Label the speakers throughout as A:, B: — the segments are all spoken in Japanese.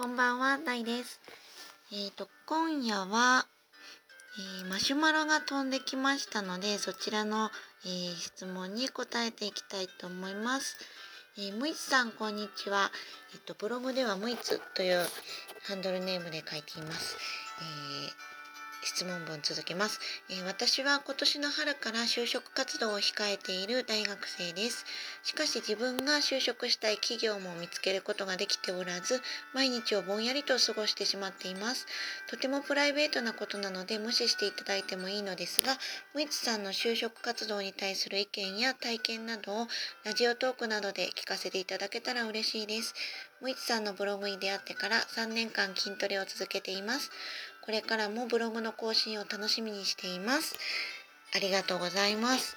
A: こんばんは、ダイです。えっ、と、今夜は、えーマシュマロが飛んできましたので、そちらの、えー質問に答えていきたいと思います。えー、むいつさん、こんにちは。えっ、と、ブログではむいつというハンドルネームで書いています。えー質問文続けます、えー私は今年の春から就職活動を控えている大学生です。しかし自分が就職したい企業も見つけることができておらず、毎日をぼんやりと過ごしてしまっています。とてもプライベートなことなので無視していただいてもいいのですが、むいつさんの就職活動に対する意見や体験などをラジオトークなどで聞かせていただけたら嬉しいです。むいつさんのブログに出会ってから3年間筋トレを続けています。これからもブログの更新を楽しみにしています。ありがとうございます。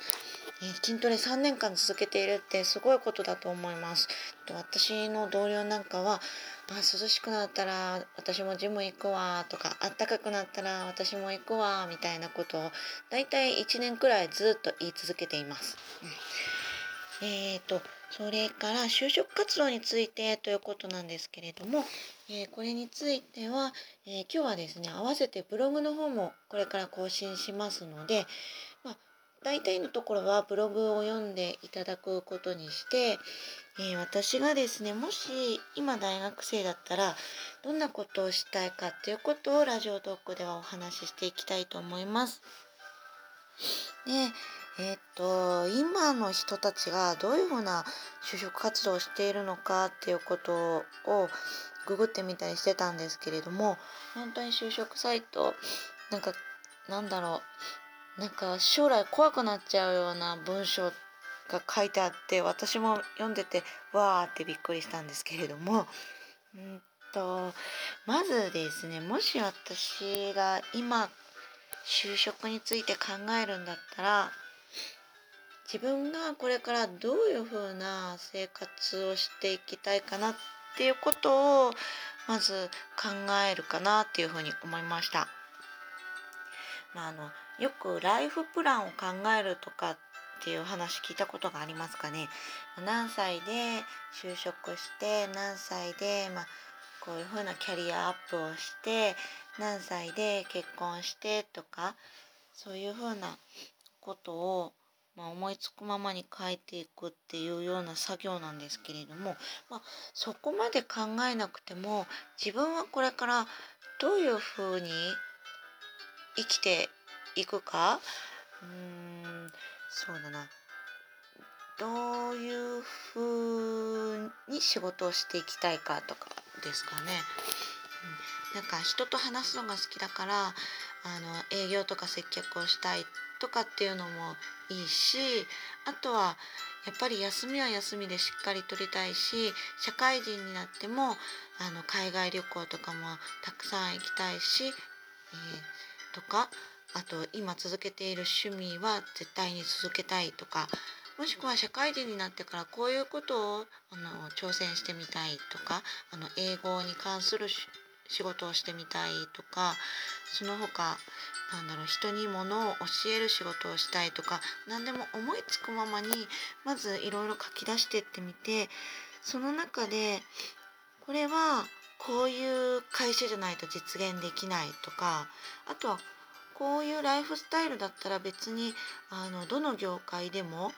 A: えー筋トレ3年間続けているってすごいことだと思います。と私の同僚なんかは、まあ涼しくなったら私もジム行くわとか、あったかくなったら私も行くわみたいなことをだいたい1年くらいずっと言い続けています。うんえーと、それから就職活動についてということなんですけれども、えーこれについては、えー今日はですね、合わせてブログの方もこれから更新しますので、まあ、大体のところはブログを読んでいただくことにして、えー私がですね、もし今大学生だったらどんなことをしたいかっていうことをラジオトークではお話ししていきたいと思います。で、えーと、今の人たちがどういうふうな就職活動をしているのかっていうことをググってみたりしてたんですけれども、本当に就職サイト、なんか、なんだろう、なんか将来怖くなっちゃうような文章が書いてあって、私も読んでて、わーってびっくりしたんですけれども、うんと、まずですね、もし私が今、就職について考えるんだったら、自分がこれからどういうふうな生活をしていきたいかなっていうことをまず考えるかなっていうふうに思いました。まあ、あのよくライフプランを考えるとかっていう話聞いたことがありますかね。何歳で就職して何歳で、まあ、こういうふうなキャリアアップをして何歳で結婚してとかそういうふうなことをまあ、思いつくままに書いていくっていうような作業なんですけれども、まあ、そこまで考えなくても自分はこれからどういうふうに生きていくかうーんそうだなどういうふうに仕事をしていきたいかとかですかね。うん、なんか人と話すのが好きだからあの営業とか接客をしたいとかっていうのもいいしあとはやっぱり休みは休みでしっかり取りたいし社会人になってもあの海外旅行とかもたくさん行きたいし、えーとかあと今続けている趣味は絶対に続けたいとかもしくは社会人になってからこういうことをあの挑戦してみたいとかあの英語に関する仕事をしてみたいとかその他なんだろう人にものを教える仕事をしたいとか何でも思いつくままにまずいろいろ書き出してってみてその中でこれはこういう会社じゃないと実現できないとかあとはこういうライフスタイルだったら別にあのどの業界でも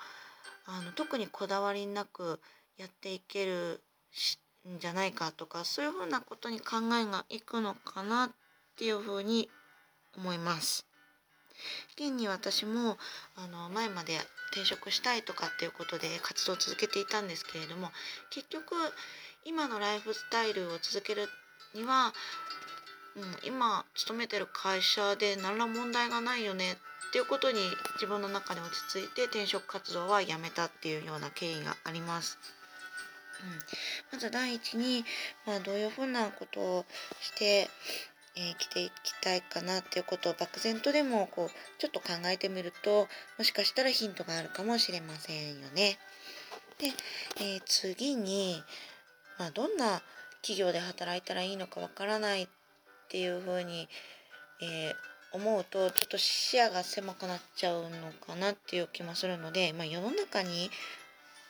A: あの特にこだわりなくやっていけるしんじゃないかとかそういうふうなことに考えがいくのかなっていうふうに思います。現に私もあの前まで転職したいとかっていうことで活動を続けていたんですけれども結局今のライフスタイルを続けるには、うん、今勤めてる会社で何ら問題がないよねっていうことに自分の中で落ち着いて転職活動はやめたっていうような経緯があります。まず第一に、まあ、どういうふうなことをして、えー生きていきたいかなっていうことを漠然とでもこうちょっと考えてみるともしかしたらヒントがあるかもしれませんよね。で、えー次に、まあ、どんな企業で働いたらいいのかわからないっていうふうに、えー思うとちょっと視野が狭くなっちゃうのかなっていう気もするので、まあ、世の中に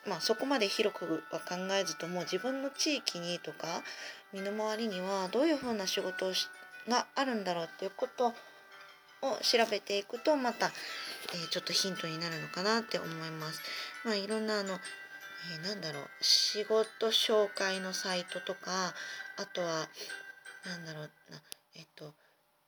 A: まあ、そこまで広くは考えずとも自分の地域にとか身の回りにはどういうふうな仕事をしがあるんだろうっていうことを調べていくとまた、えー、ちょっとヒントになるのかなって思います。まあ、いろんなあの、えー、なんだろう仕事紹介のサイトとかあとはなんだろうなえっと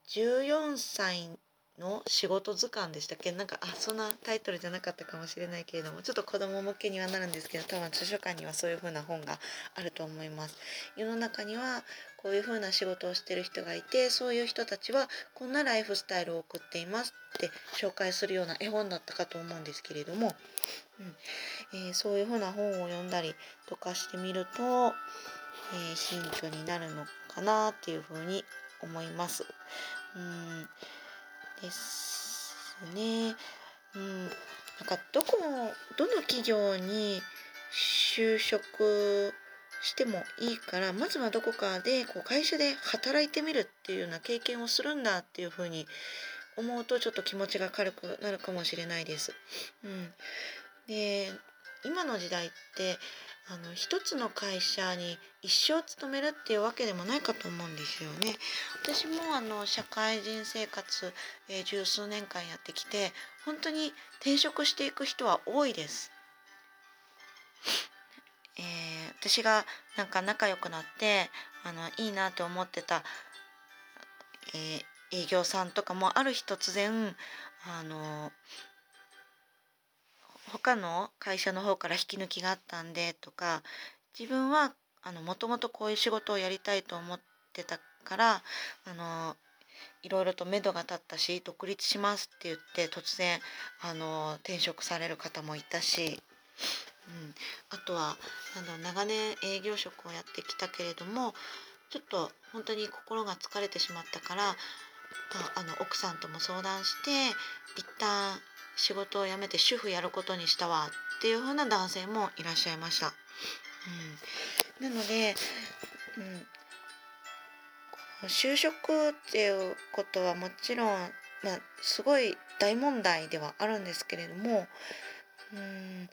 A: 14歳の仕事図鑑でしたっけ？なんかあそんなタイトルじゃなかったかもしれないけれどもちょっと子供向けにはなるんですけど多分図書館にはそういう風な本があると思います。世の中にはこういう風な仕事をしてる人がいてそういう人たちはこんなライフスタイルを送っていますって紹介するような絵本だったかと思うんですけれども、うん。えー、そういう風な本を読んだりとかしてみると、えー、ヒントになるのかなっていう風に思います。うん。ですね。うん、なんかどこどの企業に就職してもいいからまずはどこかでこう会社で働いてみるっていうような経験をするんだっていうふうに思うとちょっと気持ちが軽くなるかもしれないです。うん、で今の時代ってあの一つの会社に一生勤めるっていうわけでもないかと思うんですよね。私もあの社会人生活、えー、十数年間やってきて本当に転職していく人は多いです。えー、私がなんか仲良くなってあのいいなって思ってた、えー、営業さんとかもある日突然あの他の会社の方から引き抜きがあったんでとか自分はあのもともとこういう仕事をやりたいと思ってたからあのいろいろと目処が立ったし独立しますって言って突然あの転職される方もいたし、うん、あとはあの長年営業職をやってきたけれどもちょっと本当に心が疲れてしまったからあの奥さんとも相談して一旦仕事を辞めて主婦やることにしたわっていう風な男性もいらっしゃいました。うん、なので、うん、就職っていうことはもちろん、まあ、すごい大問題ではあるんですけれども、うん、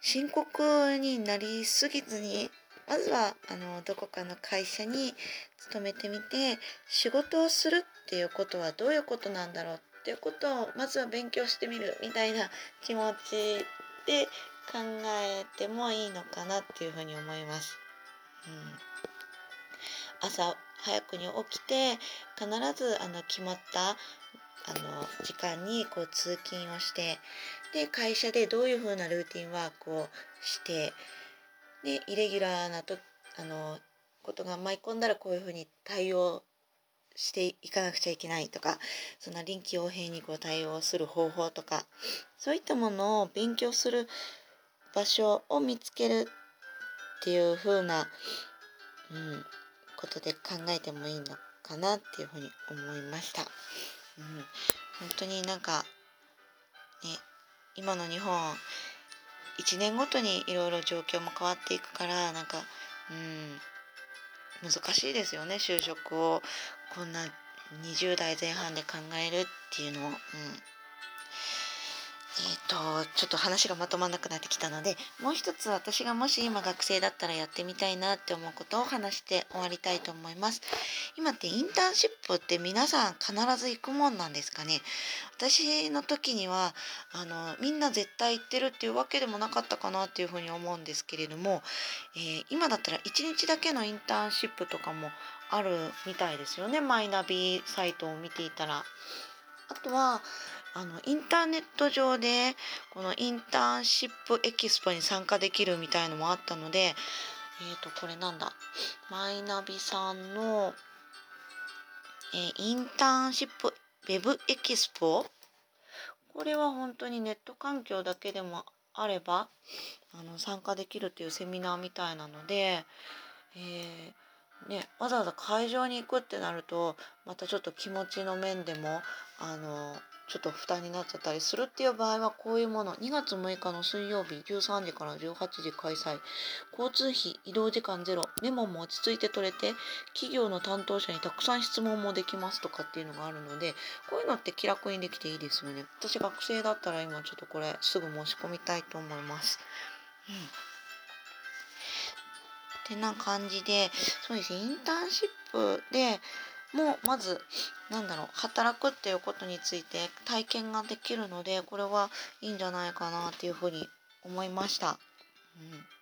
A: 深刻になりすぎずにまずはあのどこかの会社に勤めてみて仕事をするっていうことはどういうことなんだろうっていうことをまずは勉強してみるみたいな気持ちで考えてもいいのかなっていうふうに思います。うん、朝早くに起きて必ずあの決まったあの時間にこう通勤をしてで会社でどういうふうなルーティンワークをしてでイレギュラーなとあのことが舞い込んだらこういうふうに対応していかなくちゃいけないとかそんな臨機応変にこう対応する方法とかそういったものを勉強する場所を見つけるっていう風な、うん、ことで考えてもいいのかなっていうふうに思いました。うん、本当になんかね今の日本1年ごとにいろいろ状況も変わっていくからなんかうん難しいですよね就職を。こんな20代前半で考えるっていうのを、うん、えーと、ちょっと話がまとまらなくなってきたのでもう一つ私がもし今学生だったらやってみたいなって思うことを話して終わりたいと思います。今ってインターンシップって皆さん必ず行くもんなんですかね？私の時にはあのみんな絶対行ってるっていうわけでもなかったかなっていうふうに思うんですけれども、えー、今だったら1日だけのインターンシップとかもあるみたいですよねマイナビサイトを見ていたら。あとはあのインターネット上でこのインターンシップエキスポに参加できるみたいのもあったのでえっ、ー、とこれなんだ。マイナビさんの、えー、インターンシップウェブエキスポ？これは本当にネット環境だけでもあればあの参加できるっていうセミナーみたいなので、えーね、わざわざ会場に行くってなるとまたちょっと気持ちの面でもあのちょっと負担になっちゃったりするっていう場合はこういうもの2月6日の水曜日13時から18時開催交通費移動時間ゼロメモも落ち着いて取れて企業の担当者にたくさん質問もできますとかっていうのがあるのでこういうのって気楽にできていいですよね私学生だったら今ちょっとこれすぐ申し込みたいと思います。うんてな感じでそうですねインターンシップでもうまずなんだろう働くっていうことについて体験ができるのでこれはいいんじゃないかなっていうふうに思いました。うん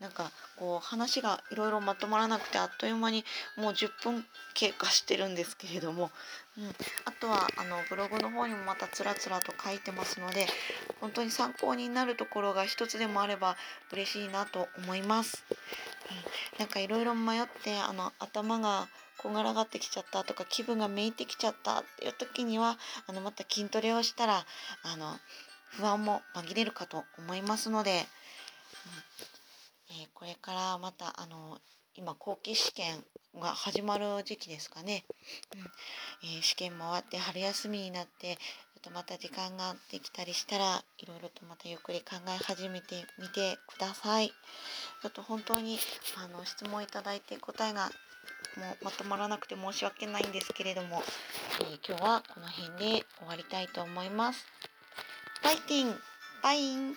A: なんかこう話がいろいろまとまらなくてあっという間にもう10分経過してるんですけれども、うん、あとはあのブログの方にもまたつらつらと書いてますので本当に参考になるところが一つでもあれば嬉しいなと思います。うん、なんかいろいろ迷ってあの頭がこんがらがってきちゃったとか気分がめいてきちゃったっていう時にはあのまた筋トレをしたらあの不安も紛れるかと思いますので、うん、これからまたあの今後期試験が始まる時期ですかね、うんえー、試験も終わって春休みになってちょっとまた時間ができたりしたらいろいろとまたゆっくり考え始めてみてください。ちょっと本当にあの質問いただいて答えがもうまとまらなくて申し訳ないんですけれども、えー、今日はこの辺で終わりたいと思います。バイティンバイン